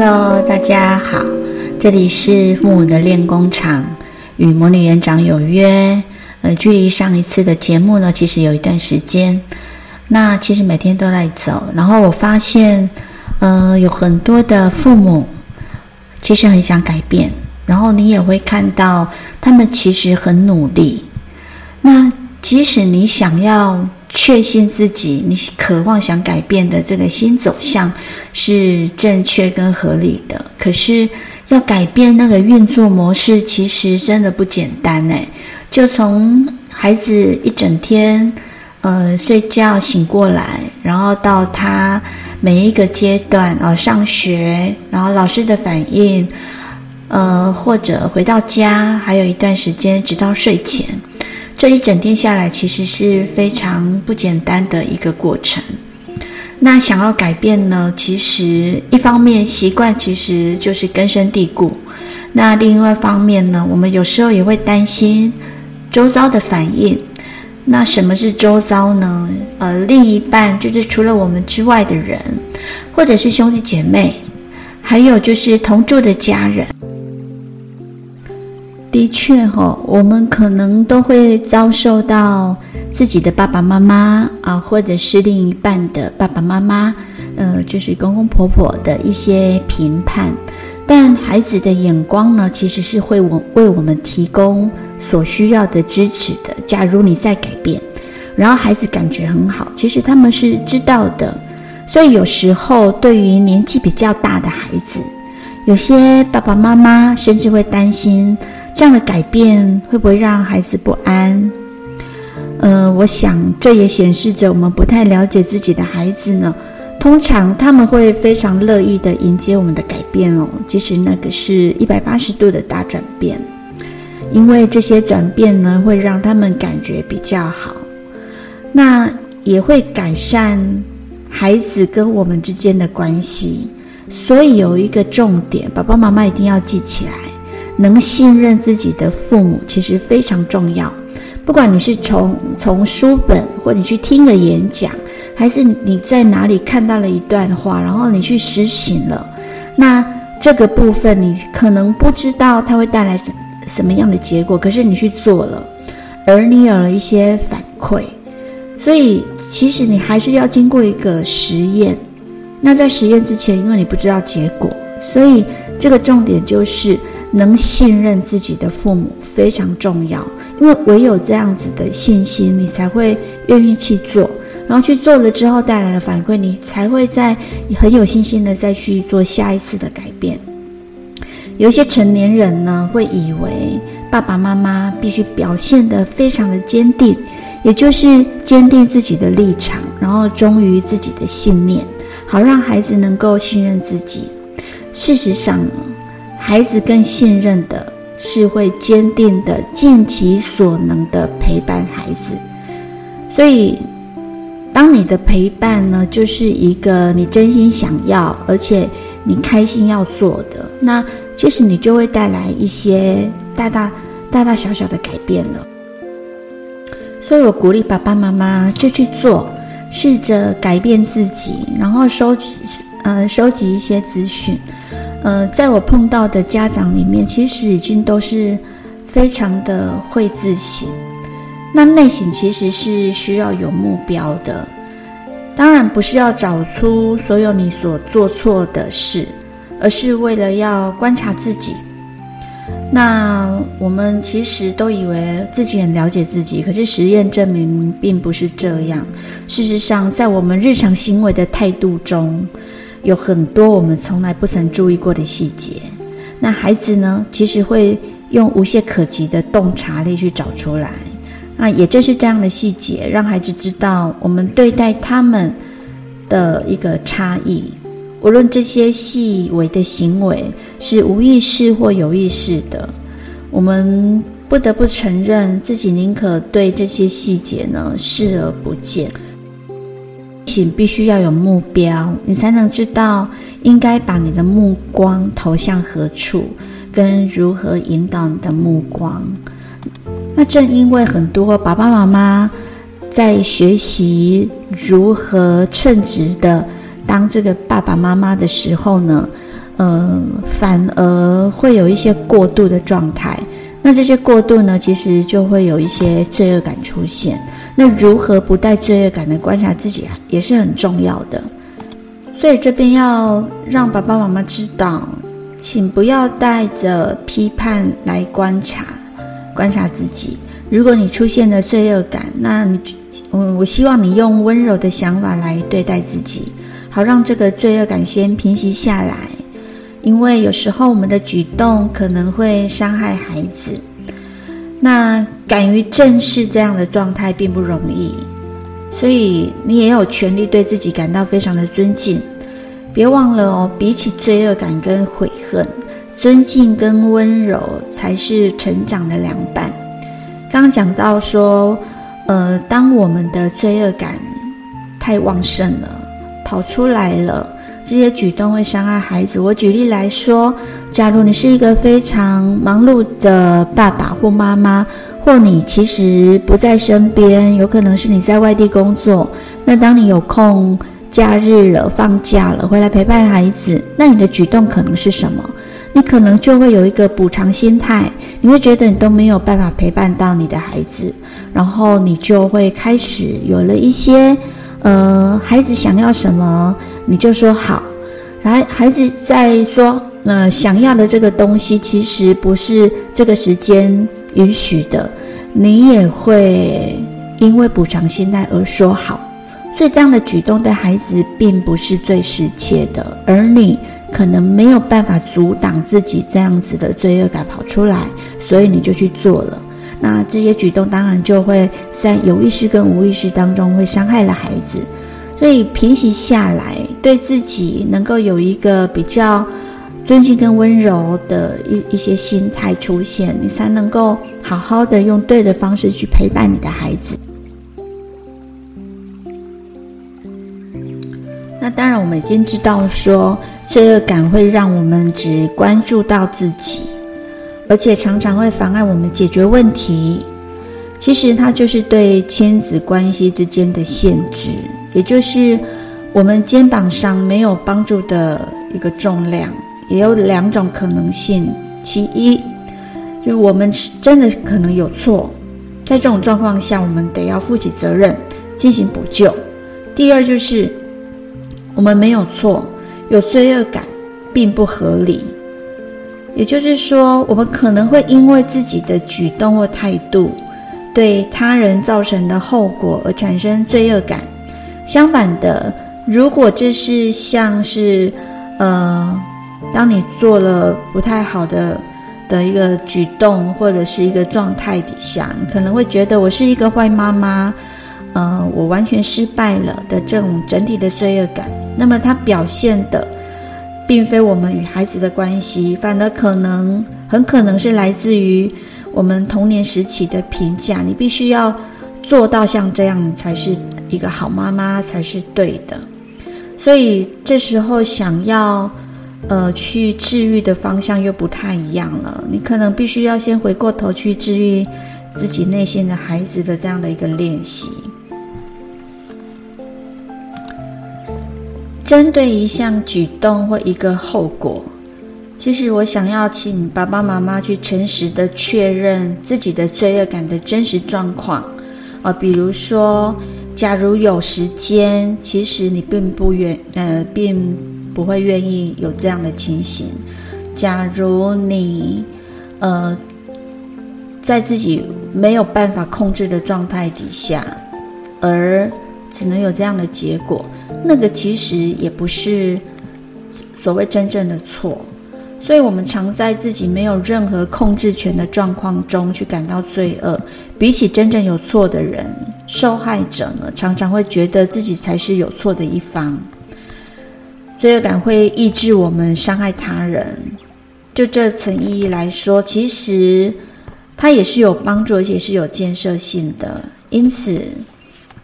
Hello，大家好，这里是父母的练功场，与魔女园长有约。呃，距离上一次的节目呢，其实有一段时间。那其实每天都在走，然后我发现，呃，有很多的父母其实很想改变，然后你也会看到他们其实很努力。那即使你想要。确信自己，你渴望想改变的这个新走向是正确跟合理的。可是要改变那个运作模式，其实真的不简单哎。就从孩子一整天，呃，睡觉醒过来，然后到他每一个阶段，呃，上学，然后老师的反应，呃，或者回到家，还有一段时间，直到睡前。这一整天下来，其实是非常不简单的一个过程。那想要改变呢？其实一方面习惯其实就是根深蒂固。那另外一方面呢，我们有时候也会担心周遭的反应。那什么是周遭呢？呃，另一半就是除了我们之外的人，或者是兄弟姐妹，还有就是同住的家人。的确哈，我们可能都会遭受到自己的爸爸妈妈啊，或者是另一半的爸爸妈妈，呃，就是公公婆婆的一些评判。但孩子的眼光呢，其实是会我为我们提供所需要的支持的。假如你在改变，然后孩子感觉很好，其实他们是知道的。所以有时候对于年纪比较大的孩子，有些爸爸妈妈甚至会担心。这样的改变会不会让孩子不安？呃，我想这也显示着我们不太了解自己的孩子呢。通常他们会非常乐意的迎接我们的改变哦，即使那个是一百八十度的大转变，因为这些转变呢会让他们感觉比较好，那也会改善孩子跟我们之间的关系。所以有一个重点，爸爸妈妈一定要记起来。能信任自己的父母其实非常重要。不管你是从从书本，或你去听个演讲，还是你在哪里看到了一段话，然后你去实行了，那这个部分你可能不知道它会带来什么样的结果，可是你去做了，而你有了一些反馈，所以其实你还是要经过一个实验。那在实验之前，因为你不知道结果，所以这个重点就是。能信任自己的父母非常重要，因为唯有这样子的信心，你才会愿意去做，然后去做了之后带来的反馈，你才会在很有信心的再去做下一次的改变。有一些成年人呢，会以为爸爸妈妈必须表现得非常的坚定，也就是坚定自己的立场，然后忠于自己的信念，好让孩子能够信任自己。事实上呢，孩子更信任的是会坚定的尽其所能的陪伴孩子，所以当你的陪伴呢，就是一个你真心想要，而且你开心要做的，那其实你就会带来一些大大大大小小的改变了。所以我鼓励爸爸妈妈就去做，试着改变自己，然后收集呃收集一些资讯。呃，在我碰到的家长里面，其实已经都是非常的会自省。那内省其实是需要有目标的，当然不是要找出所有你所做错的事，而是为了要观察自己。那我们其实都以为自己很了解自己，可是实验证明并不是这样。事实上，在我们日常行为的态度中，有很多我们从来不曾注意过的细节，那孩子呢，其实会用无懈可击的洞察力去找出来。那也正是这样的细节，让孩子知道我们对待他们的一个差异。无论这些细微的行为是无意识或有意识的，我们不得不承认自己宁可对这些细节呢视而不见。请必须要有目标，你才能知道应该把你的目光投向何处，跟如何引导你的目光。那正因为很多爸爸妈妈在学习如何称职的当这个爸爸妈妈的时候呢，呃，反而会有一些过度的状态。那这些过度呢，其实就会有一些罪恶感出现。那如何不带罪恶感的观察自己啊，也是很重要的。所以这边要让爸爸妈妈知道，请不要带着批判来观察，观察自己。如果你出现了罪恶感，那你，嗯，我希望你用温柔的想法来对待自己，好让这个罪恶感先平息下来。因为有时候我们的举动可能会伤害孩子，那敢于正视这样的状态并不容易，所以你也有权利对自己感到非常的尊敬。别忘了哦，比起罪恶感跟悔恨，尊敬跟温柔才是成长的良伴。刚刚讲到说，呃，当我们的罪恶感太旺盛了，跑出来了。这些举动会伤害孩子。我举例来说，假如你是一个非常忙碌的爸爸或妈妈，或你其实不在身边，有可能是你在外地工作。那当你有空、假日了、放假了，回来陪伴孩子，那你的举动可能是什么？你可能就会有一个补偿心态，你会觉得你都没有办法陪伴到你的孩子，然后你就会开始有了一些。呃，孩子想要什么，你就说好。孩孩子在说，呃，想要的这个东西其实不是这个时间允许的，你也会因为补偿心态而说好。所以这样的举动对孩子并不是最实切的，而你可能没有办法阻挡自己这样子的罪恶感跑出来，所以你就去做了。那这些举动当然就会在有意识跟无意识当中会伤害了孩子，所以平息下来，对自己能够有一个比较尊敬跟温柔的一一些心态出现，你才能够好好的用对的方式去陪伴你的孩子。那当然，我们已经知道说，罪恶感会让我们只关注到自己。而且常常会妨碍我们解决问题，其实它就是对亲子关系之间的限制，也就是我们肩膀上没有帮助的一个重量。也有两种可能性：其一，就是我们真的可能有错，在这种状况下，我们得要负起责任进行补救；第二，就是我们没有错，有罪恶感并不合理。也就是说，我们可能会因为自己的举动或态度，对他人造成的后果而产生罪恶感。相反的，如果这是像是，呃，当你做了不太好的的一个举动或者是一个状态底下，你可能会觉得我是一个坏妈妈，呃，我完全失败了的这种整体的罪恶感。那么它表现的。并非我们与孩子的关系，反而可能很可能是来自于我们童年时期的评价。你必须要做到像这样才是一个好妈妈，才是对的。所以这时候想要呃去治愈的方向又不太一样了。你可能必须要先回过头去治愈自己内心的孩子的这样的一个练习。针对一项举动或一个后果，其实我想要请爸爸妈妈去诚实的确认自己的罪恶感的真实状况啊、比如说，假如有时间，其实你并不愿呃，并不会愿意有这样的情形。假如你呃，在自己没有办法控制的状态底下，而只能有这样的结果，那个其实也不是所谓真正的错，所以我们常在自己没有任何控制权的状况中去感到罪恶。比起真正有错的人，受害者呢，常常会觉得自己才是有错的一方。罪恶感会抑制我们伤害他人。就这层意义来说，其实它也是有帮助，而且是有建设性的。因此。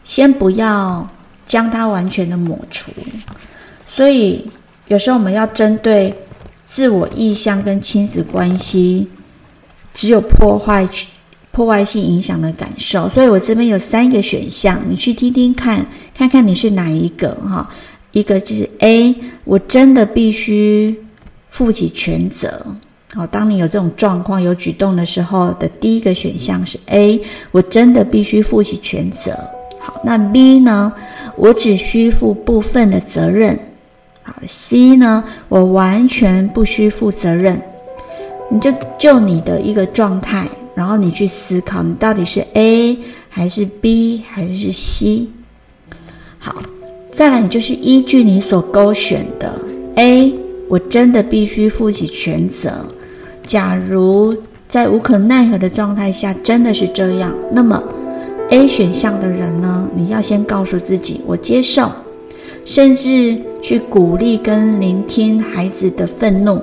先不要将它完全的抹除，所以有时候我们要针对自我意向跟亲子关系只有破坏、破坏性影响的感受。所以我这边有三个选项，你去听听看，看看你是哪一个哈？一个就是 A，我真的必须负起全责。好，当你有这种状况、有举动的时候的第一个选项是 A，我真的必须负起全责。好，那 B 呢？我只需负部分的责任。好，C 呢？我完全不需负责任。你就就你的一个状态，然后你去思考，你到底是 A 还是 B 还是 C？好，再来，你就是依据你所勾选的 A，我真的必须负起全责。假如在无可奈何的状态下真的是这样，那么 A 选项的人呢，你要先告诉自己，我接受，甚至去鼓励跟聆听孩子的愤怒，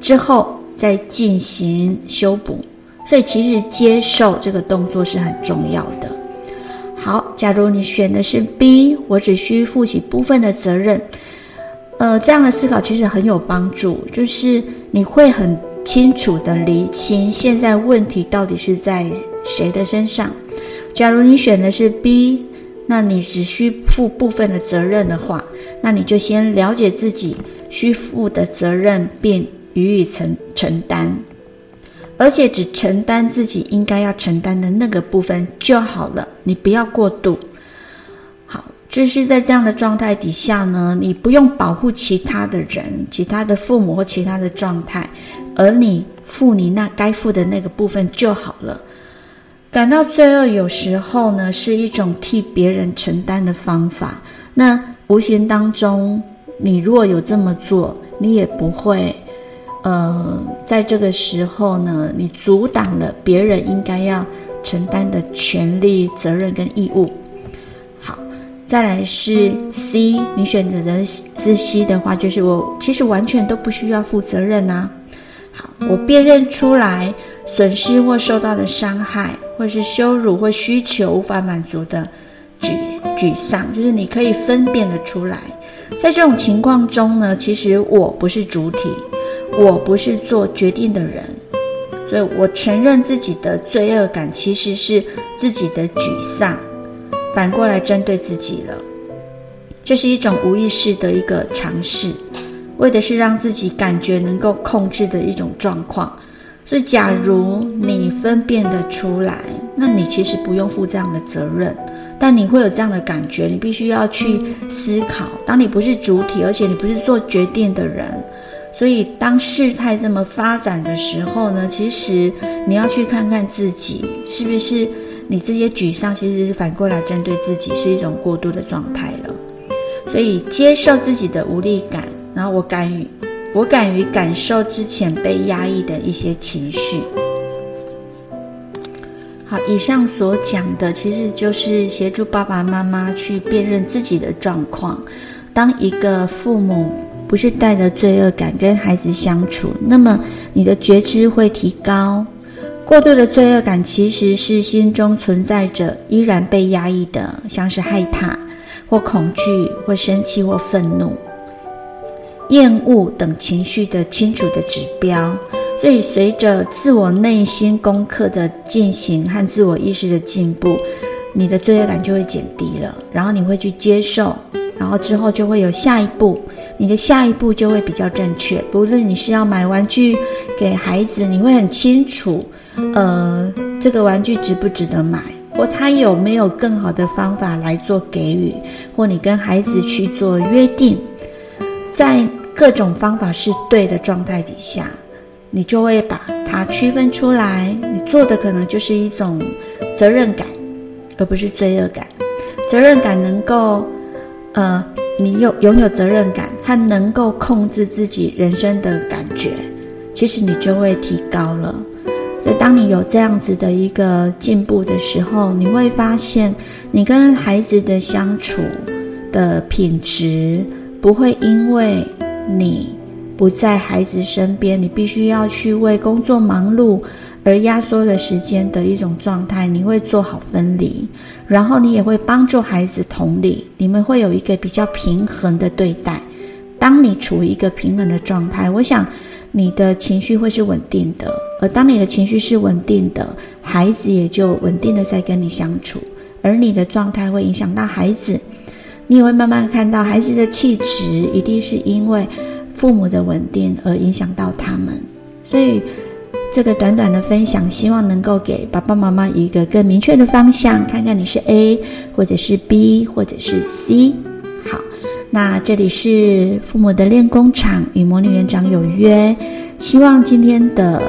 之后。再进行修补，所以其实接受这个动作是很重要的。好，假如你选的是 B，我只需负起部分的责任，呃，这样的思考其实很有帮助，就是你会很清楚地厘清现在问题到底是在谁的身上。假如你选的是 B，那你只需负部分的责任的话，那你就先了解自己需负的责任，并。予以承承担，而且只承担自己应该要承担的那个部分就好了，你不要过度。好，就是在这样的状态底下呢，你不用保护其他的人、其他的父母或其他的状态，而你负你那该负的那个部分就好了。感到罪恶有时候呢，是一种替别人承担的方法。那无形当中，你若有这么做，你也不会。呃，在这个时候呢，你阻挡了别人应该要承担的权利、责任跟义务。好，再来是 C，你选择的是 C 的话，就是我其实完全都不需要负责任啊。好，我辨认出来损失或受到的伤害，或是羞辱或需求无法满足的沮沮丧，就是你可以分辨得出来。在这种情况中呢，其实我不是主体。我不是做决定的人，所以我承认自己的罪恶感其实是自己的沮丧，反过来针对自己了。这是一种无意识的一个尝试，为的是让自己感觉能够控制的一种状况。所以，假如你分辨得出来，那你其实不用负这样的责任，但你会有这样的感觉，你必须要去思考。当你不是主体，而且你不是做决定的人。所以，当事态这么发展的时候呢，其实你要去看看自己是不是你这些沮丧，其实是反过来针对自己，是一种过度的状态了。所以，接受自己的无力感，然后我敢于，我敢于感受之前被压抑的一些情绪。好，以上所讲的其实就是协助爸爸妈妈去辨认自己的状况。当一个父母。不是带着罪恶感跟孩子相处，那么你的觉知会提高。过度的罪恶感其实是心中存在着依然被压抑的，像是害怕或恐惧或生气或愤怒、厌恶等情绪的清楚的指标。所以，随着自我内心功课的进行和自我意识的进步，你的罪恶感就会减低了，然后你会去接受。然后之后就会有下一步，你的下一步就会比较正确。不论你是要买玩具给孩子，你会很清楚，呃，这个玩具值不值得买，或他有没有更好的方法来做给予，或你跟孩子去做约定，在各种方法是对的状态底下，你就会把它区分出来。你做的可能就是一种责任感，而不是罪恶感。责任感能够。呃，你有拥有责任感和能够控制自己人生的感觉，其实你就会提高了。所以，当你有这样子的一个进步的时候，你会发现，你跟孩子的相处的品质不会因为你不在孩子身边，你必须要去为工作忙碌。而压缩的时间的一种状态，你会做好分离，然后你也会帮助孩子同理，你们会有一个比较平衡的对待。当你处于一个平衡的状态，我想你的情绪会是稳定的，而当你的情绪是稳定的，孩子也就稳定的在跟你相处，而你的状态会影响到孩子，你也会慢慢看到孩子的气质，一定是因为。父母的稳定而影响到他们。所以这个短短的分享，希望能够给爸爸妈妈一个更明确的方向，看看你是 A 或者是 B 或者是 C。好，那这里是父母的练功场与魔女园长有约，希望今天的。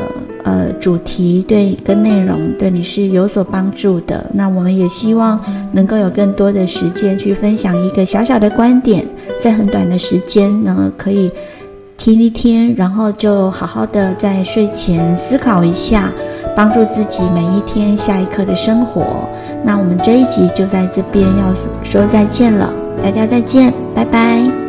呃，主题对跟内容对你是有所帮助的。那我们也希望能够有更多的时间去分享一个小小的观点，在很短的时间呢，可以听一听，然后就好好的在睡前思考一下，帮助自己每一天下一刻的生活。那我们这一集就在这边要说再见了，大家再见，拜拜。